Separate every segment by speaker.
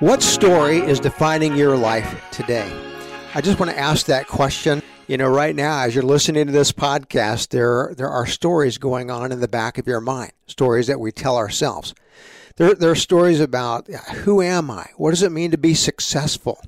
Speaker 1: What story is defining your life today? I just want to ask that question. You know, right now, as you're listening to this podcast, there, there are stories going on in the back of your mind, stories that we tell ourselves. There, there are stories about who am I? What does it mean to be successful?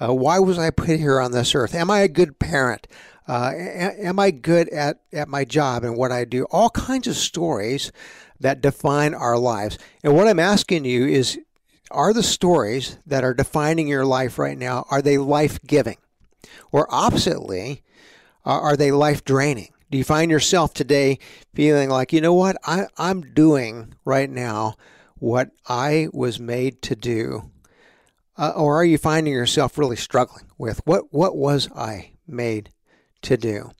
Speaker 1: Uh, why was I put here on this earth? Am I a good parent? Uh, am I good at, at my job and what I do? All kinds of stories that define our lives. And what I'm asking you is are the stories that are defining your life right now are they life-giving? Or oppositely are they life draining do you find yourself today feeling like you know what? I, i'm doing right now what i was made to do uh, or are you finding yourself really struggling with what what was i made to do?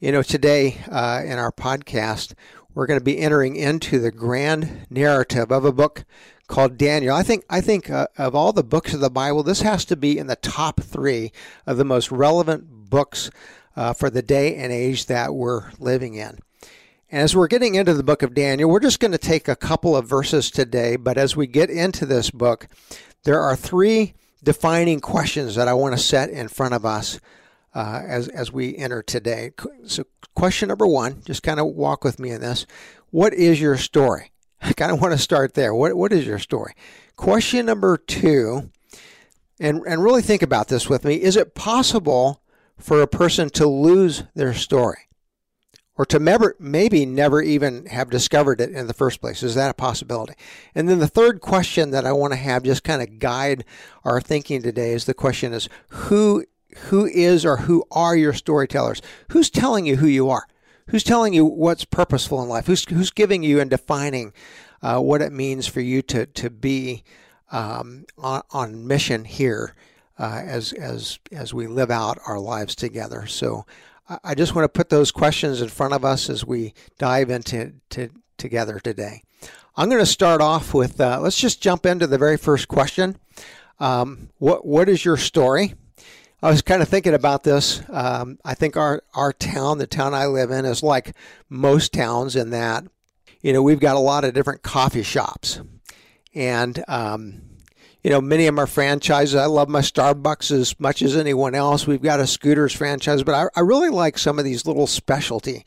Speaker 1: You know today uh, in our podcast we're going to be entering into the grand narrative of a book called Daniel. I think I think uh, of all the books of the Bible, this has to be in the top three of the most relevant books uh, for the day and age that we're living in. And as we're getting into the book of Daniel, we're just going to take a couple of verses today. But as we get into this book, there are three defining questions that I want to set in front of us uh, as as we enter today. So, question number one, just kind of walk with me in this. What is your story? I kind of want to start there. What what is your story? Question number two, and and really think about this with me. Is it possible for a person to lose their story, or to never, maybe never even have discovered it in the first place? Is that a possibility? And then the third question that I want to have just kind of guide our thinking today is the question is who who is or who are your storytellers? Who's telling you who you are? who's telling you what's purposeful in life? Who's who's giving you and defining uh, what it means for you to to be um, on, on mission here uh, as as as we live out our lives together. So I just want to put those questions in front of us as we dive into to, together today. I'm going to start off with uh, let's just jump into the very first question. Um, what what is your story? I was kind of thinking about this. Um, I think our, our town, the town I live in, is like most towns in that, you know, we've got a lot of different coffee shops. And, um, you know, many of them are franchises. I love my Starbucks as much as anyone else. We've got a Scooters franchise, but I, I really like some of these little specialty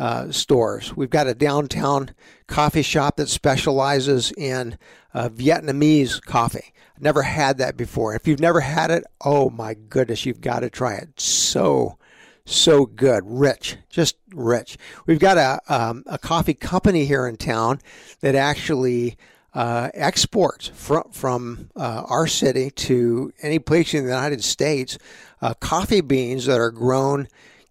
Speaker 1: uh, stores. We've got a downtown coffee shop that specializes in uh, Vietnamese coffee. Never had that before. If you've never had it, oh my goodness, you've got to try it. So, so good, rich, just rich. We've got a, um, a coffee company here in town that actually uh, exports from, from uh, our city to any place in the United States uh, coffee beans that are grown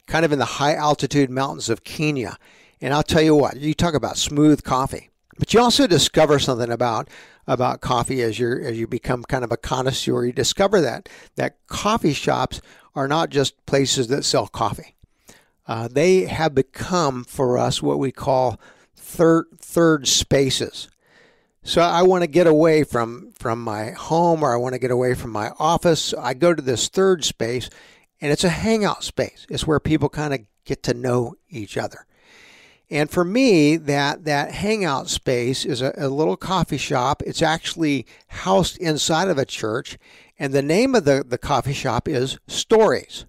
Speaker 1: kind of in the high altitude mountains of Kenya. And I'll tell you what, you talk about smooth coffee. But you also discover something about about coffee as you as you become kind of a connoisseur. You discover that that coffee shops are not just places that sell coffee. Uh, they have become for us what we call third third spaces. So I want to get away from from my home or I want to get away from my office. I go to this third space and it's a hangout space. It's where people kind of get to know each other. And for me, that, that hangout space is a, a, little coffee shop. It's actually housed inside of a church. And the name of the, the coffee shop is Stories.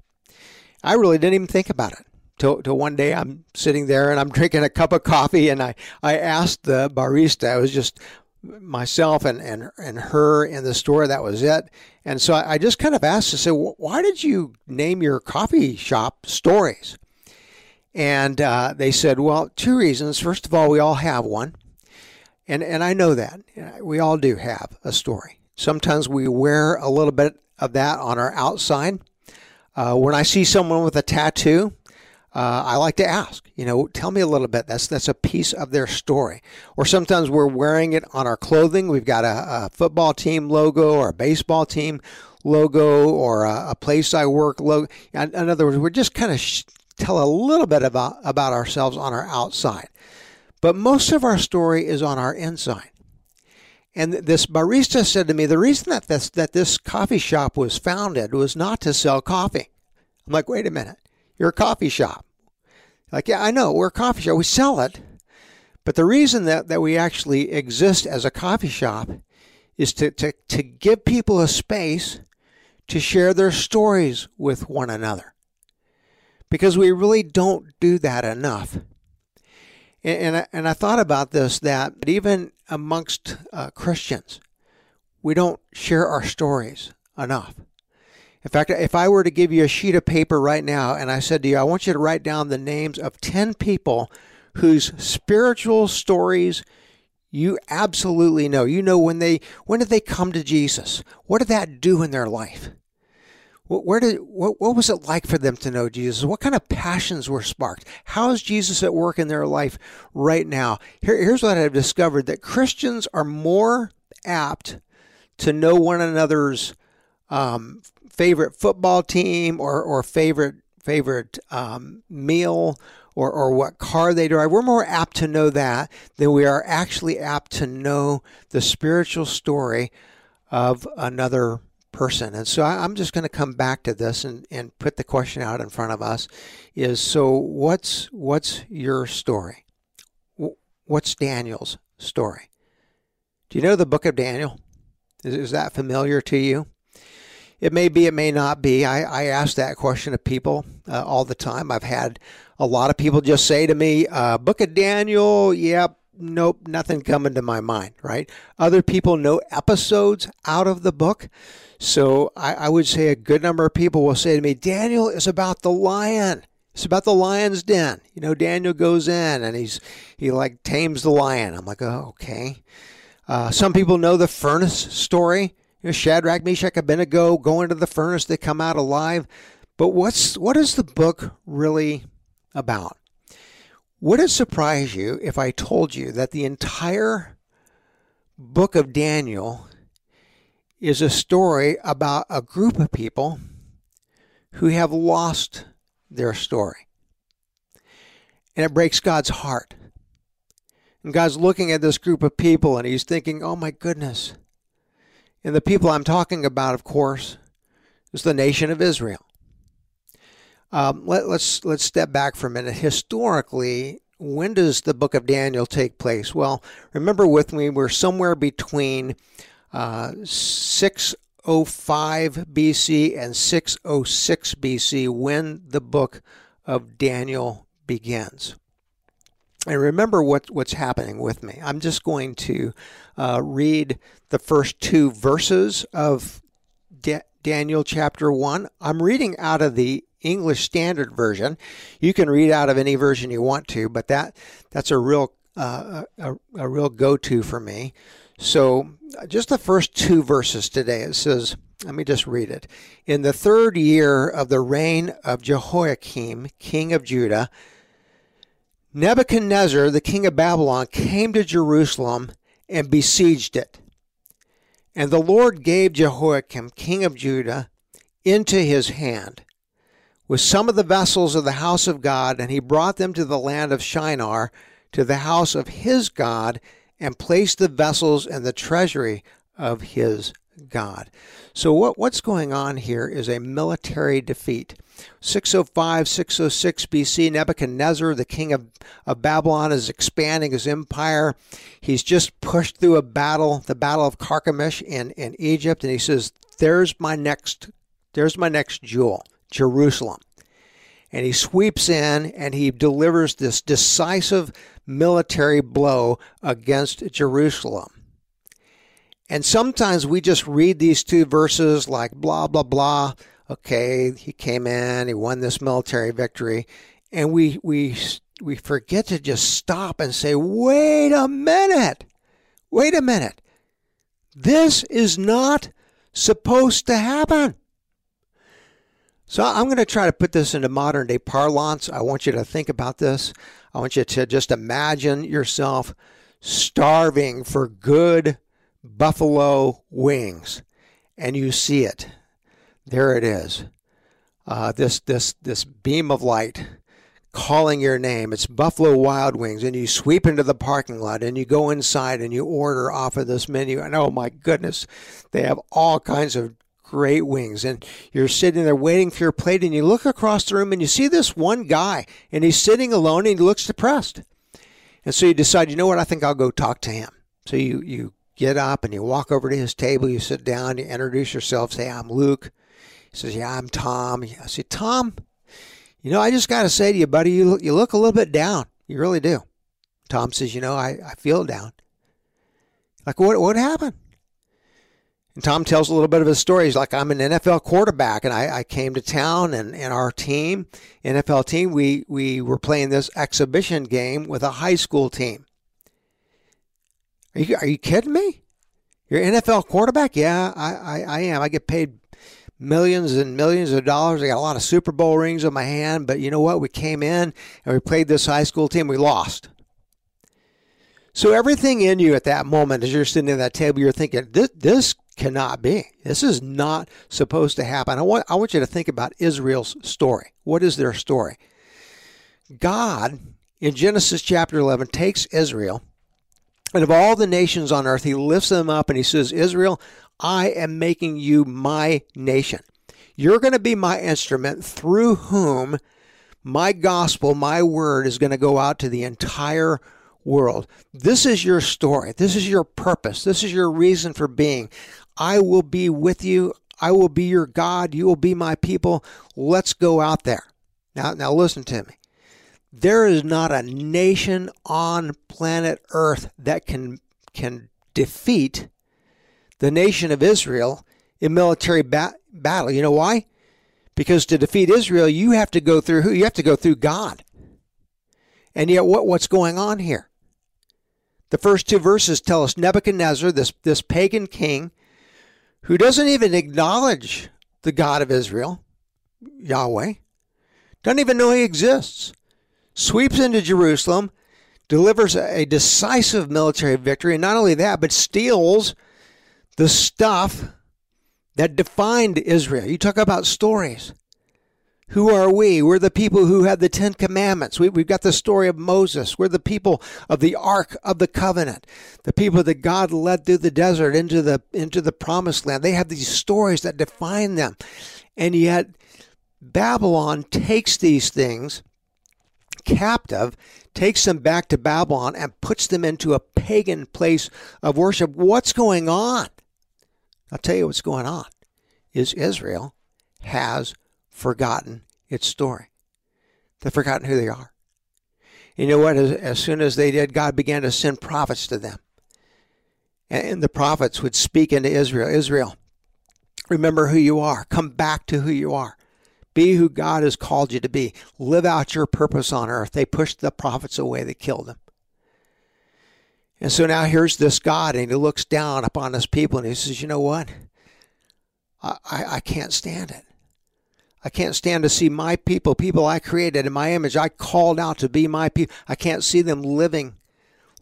Speaker 1: I really didn't even think about it. Till, till one day I'm sitting there and I'm drinking a cup of coffee and I, I asked the barista, I was just myself and, and, and her in the store, that was it. And so I, just kind of asked, I said, why did you name your coffee shop Stories? And uh, they said, well, two reasons. First of all, we all have one. And, and I know that. We all do have a story. Sometimes we wear a little bit of that on our outside. Uh, when I see someone with a tattoo, uh, I like to ask, you know, tell me a little bit. That's that's a piece of their story. Or sometimes we're wearing it on our clothing. We've got a, a football team logo or a baseball team logo or a, a place I work logo. In, in, other words, we're just kind of sh- tell a little bit about, about ourselves on our outside. But most of our story is on our inside. And this barista said to me, the reason that this, that this coffee shop was founded was not to sell coffee. I'm like, wait a minute, you're a coffee shop. Like, yeah, I know, we're a coffee shop, we sell it. But the reason that, that we actually exist as a coffee shop is to, to, to give people a space to share their stories with one another. Because we really don't do that enough. And, and, I, and I thought about this that even amongst uh, Christians, we don't share our stories enough. In fact, if I were to give you a sheet of paper right now and I said to you, I want you to write down the names of 10 people whose spiritual stories you absolutely know. You know when they when did they come to Jesus? What did that do in their life? Where did what, what was it like for them to know Jesus? What kind of passions were sparked? How is Jesus at work in their life right now? Here, here's what I've discovered: that Christians are more apt to know one another's um, favorite football team or or favorite favorite um, meal or, or what car they drive. We're more apt to know that than we are actually apt to know the spiritual story of another person. And so I, am just going to come back to this and, and put the question out in front of us is so what's what's your story? What's Daniel's story? Do you know the book of Daniel? Is, is that familiar to you? It may be, it may not be. I, I ask that question of people uh, all the time. I've had a lot of people just say to me, uh, Book of Daniel, yep, nope, nothing coming to my mind, right? Other people know episodes out of the book. So I, I would say a good number of people will say to me, Daniel is about the lion. It's about the lion's den. You know, Daniel goes in and he's he like tames the lion. I'm like, oh, okay. Uh, some people know the furnace story. You know, Shadrach, Meshach, Abednego go into the furnace, they come out alive. But what's what is the book really about? Would it surprise you if I told you that the entire book of Daniel is a story about a group of people who have lost their story? And it breaks God's heart. And God's looking at this group of people and he's thinking, oh my goodness, and the people I'm talking about, of course, is the nation of Israel. Um, let, let's let's step back for a minute. Historically, when does the book of Daniel take place? Well, remember with me, we're somewhere between uh, 605 BC and 606 BC when the book of Daniel begins. And remember what, what's happening with me. I'm just going to uh, read the first two verses of da- Daniel chapter 1. I'm reading out of the English Standard Version. You can read out of any version you want to, but that that's a real uh, a, a real go-to for me. So, just the first two verses today. It says, let me just read it. In the third year of the reign of Jehoiakim, king of Judah, Nebuchadnezzar, the king of Babylon, came to Jerusalem and besieged it. And the Lord gave Jehoiakim, king of Judah, into his hand with some of the vessels of the house of God, and he brought them to the land of Shinar, to the house of his God, and placed the vessels in the treasury of his God. So, what, what's going on here is a military defeat. 605, 606 BC, Nebuchadnezzar, the king of, of Babylon, is expanding his empire. He's just pushed through a battle, the Battle of Carchemish in, in Egypt, and he says, There's my next, there's my next jewel, Jerusalem. And he sweeps in and he delivers this decisive military blow against Jerusalem. And sometimes we just read these two verses like blah, blah, blah okay, he came in, he won this military victory, and we we we forget to just stop and say, wait a minute, wait a minute, this is not supposed to happen. So I'm going to try to put this into modern day parlance. I want you to think about this. I want you to just imagine yourself starving for good buffalo wings and you see it there it is. Uh, this this this beam of light calling your name. It's Buffalo Wild Wings, and you sweep into the parking lot and you go inside and you order off of this menu. And oh my goodness, they have all kinds of great wings. And you're sitting there waiting for your plate, and you look across the room and you see this one guy, and he's sitting alone and he looks depressed. And so you decide, you know what? I think I'll go talk to him. So you you get up and you walk over to his table, you sit down, you introduce yourself, say, I'm Luke. He says, Yeah, I'm Tom. I say, Tom, you know, I just got to say to you, buddy, you look, you look a little bit down. You really do. Tom says, You know, I, I feel down. Like, what, what happened? And Tom tells a little bit of his story. He's like, I'm an NFL quarterback, and I, I came to town, and, and our team, NFL team, we, we were playing this exhibition game with a high school team. Are you, are you kidding me? You're an NFL quarterback? Yeah, I, I, I am. I get paid millions and millions of dollars. I got a lot of Super Bowl rings on my hand, but you know what? We came in and we played this high school team. We lost. So everything in you at that moment, as you're sitting at that table, you're thinking, this, this cannot be. This is not supposed to happen. I want, I want you to think about Israel's story. What is their story? God, in Genesis chapter 11, takes Israel, and of all the nations on earth, he lifts them up and he says, Israel, I am making you my nation. You're going to be my instrument through whom my gospel, my word is going to go out to the entire world. This is your story. This is your purpose. This is your reason for being. I will be with you. I will be your God. You will be my people. Let's go out there. Now, now listen to me. There is not a nation on planet Earth that can can defeat the nation of Israel in military ba- battle. You know why? Because to defeat Israel, you have to go through who? You have to go through God. And yet, what, what's going on here? The first two verses tell us Nebuchadnezzar, this, this pagan king, who doesn't even acknowledge the God of Israel, Yahweh, doesn't even know he exists, sweeps into Jerusalem, delivers a decisive military victory, and not only that, but steals the stuff that defined Israel. You talk about stories. Who are we? We're the people who have the Ten Commandments. We, have got the story of Moses. We're the people of the Ark of the Covenant, the people that God led through the desert into the into the Promised Land. They have these stories that define them, and yet Babylon takes these things captive, takes them back to Babylon, and puts them into a pagan place of worship. What's going on? I'll tell you what's going on. Is Israel has forgotten its story. They've forgotten who they are. You know what? As, as soon as they did, God began to send prophets to them. And, and the prophets would speak into Israel Israel, remember who you are. Come back to who you are. Be who God has called you to be. Live out your purpose on earth. They pushed the prophets away, they killed them. And so now here's this God, and he looks down upon his people and he says, You know what? I, I, I can't stand it. I can't stand to see my people, people I created in my image, I called out to be my people. I can't see them living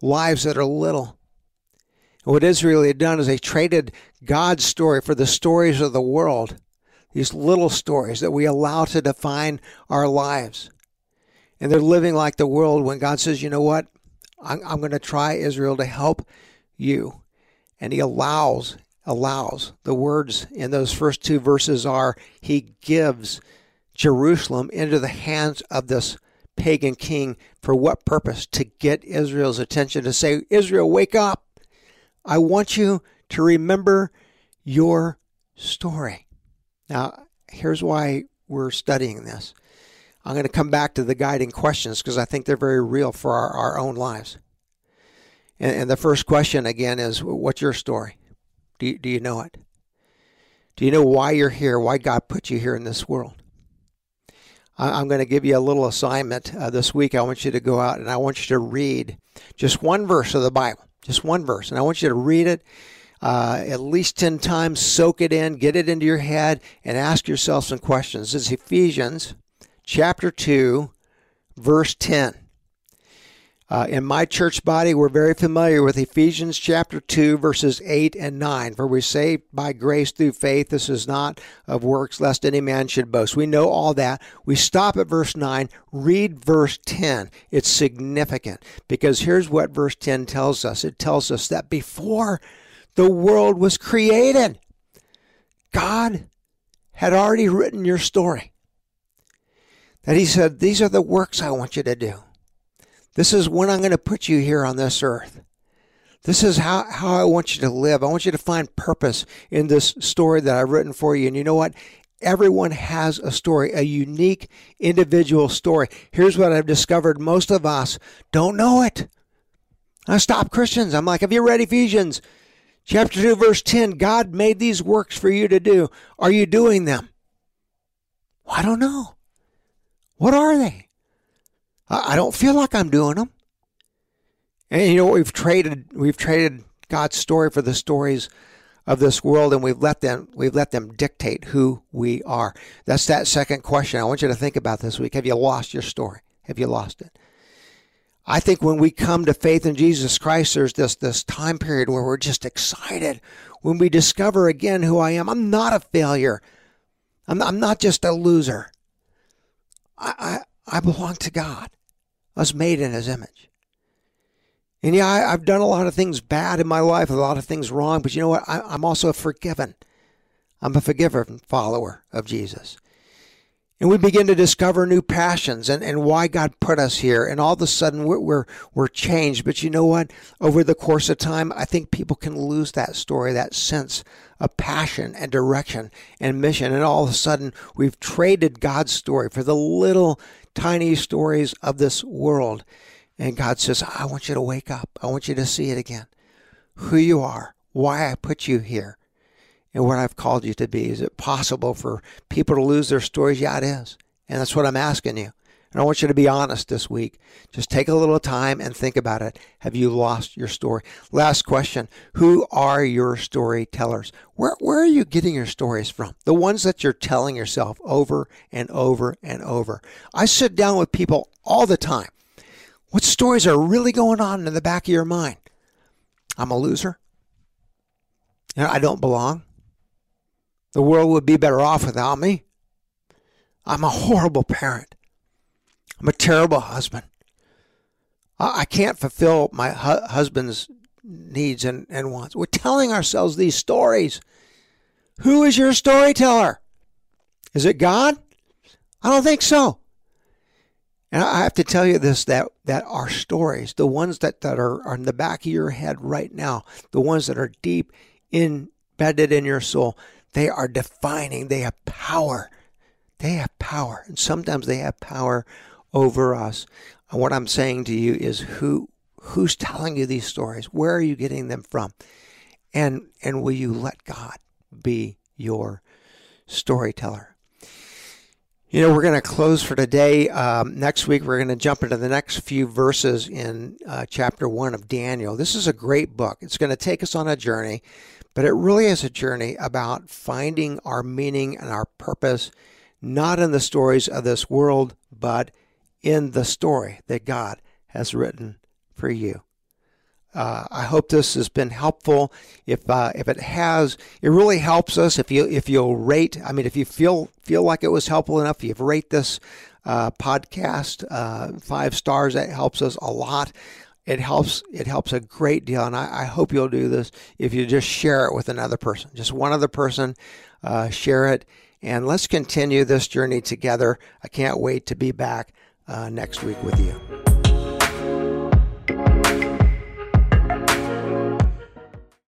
Speaker 1: lives that are little. And what Israel had done is they traded God's story for the stories of the world, these little stories that we allow to define our lives. And they're living like the world when God says, you know what? I'm, I'm going to try Israel to help you. And He allows allows. The words in those first two verses are He gives Jerusalem into the hands of this pagan king for what purpose? To get Israel's attention, to say, Israel, wake up. I want you to remember your story. Now, here's why we're studying this. I'm going to come back to the guiding questions because I think they're very real for our, our own lives. And, and the first question, again, is what's your story? Do you, do you know it? Do you know why you're here? Why God put you here in this world? I'm going to give you a little assignment uh, this week. I want you to go out and I want you to read just one verse of the Bible, just one verse. And I want you to read it uh, at least 10 times, soak it in, get it into your head, and ask yourself some questions. This is Ephesians chapter 2, verse 10. Uh, in my church body, we're very familiar with Ephesians chapter 2, verses 8 and 9. For we say by grace through faith, this is not of works, lest any man should boast. We know all that. We stop at verse 9, read verse 10. It's significant because here's what verse 10 tells us it tells us that before the world was created, God had already written your story. That He said, These are the works I want you to do. This is when I'm going to put you here on this earth. This is how, how I want you to live. I want you to find purpose in this story that I've written for you. And you know what? Everyone has a story, a unique individual story. Here's what I've discovered most of us don't know it. I stop Christians. I'm like, have you read Ephesians chapter 2, verse 10? God made these works for you to do. Are you doing them? I don't know. What are they? I don't feel like I'm doing them. And you know we've traded we've traded God's story for the stories of this world and we've let them we've let them dictate who we are. That's that second question. I want you to think about this week. Have you lost your story? Have you lost it? I think when we come to faith in Jesus Christ, there's this this time period where we're just excited when we discover again who I am. I'm not a failure. I'm not, I'm not just a loser. I, I I belong to God. I was made in His image. And yeah, I, have done a lot of things bad in my life, a lot of things wrong, but you know what? I, I'm also forgiven. I'm a forgiven follower of Jesus. And we begin to discover new passions and, and why God put us here. And all of a sudden we're, we're, we're changed. But you know what? Over the course of time, I think people can lose that story, that sense of passion and direction and mission. And all of a sudden we've traded God's story for the little tiny stories of this world. And God says, I want you to wake up. I want you to see it again. Who you are, why I put you here, and what I've called you to be. Is it possible for people to lose their stories? Yeah, it is. And that's what I'm asking you. And I want you to be honest this week. Just take a little time and think about it. Have you lost your story? Last question. Who are your storytellers? Where, where are you getting your stories from? The ones that you're telling yourself over and over and over. I sit down with people all the time what stories are really going on in the back of your mind? I'm a loser. I don't belong. The world would be better off without me. I'm a horrible parent. I'm a terrible husband. I can't fulfill my hu- husband's needs and, and wants. We're telling ourselves these stories. Who is your storyteller? Is it God? I don't think so. And I have to tell you this that that our stories, the ones that, that are, are in the back of your head right now, the ones that are deep embedded in your soul, they are defining, they have power. They have power. And sometimes they have power over us. And what I'm saying to you is who who's telling you these stories? Where are you getting them from? And and will you let God be your storyteller? You know, we're going to close for today. Um, next week, we're going to jump into the next few verses in uh, chapter one of Daniel. This is a great book. It's going to take us on a journey, but it really is a journey about finding our meaning and our purpose, not in the stories of this world, but in the story that God has written for you. Uh, I hope this has been helpful. If uh, if it has, it really helps us. If you if you'll rate, I mean, if you feel feel like it was helpful enough, if you rate this uh, podcast uh, five stars. That helps us a lot. It helps it helps a great deal, and I, I, hope you'll do this if you just share it with another person, just one other person. Uh, share it, and let's continue this journey together. I can't wait to be back uh, next week with you.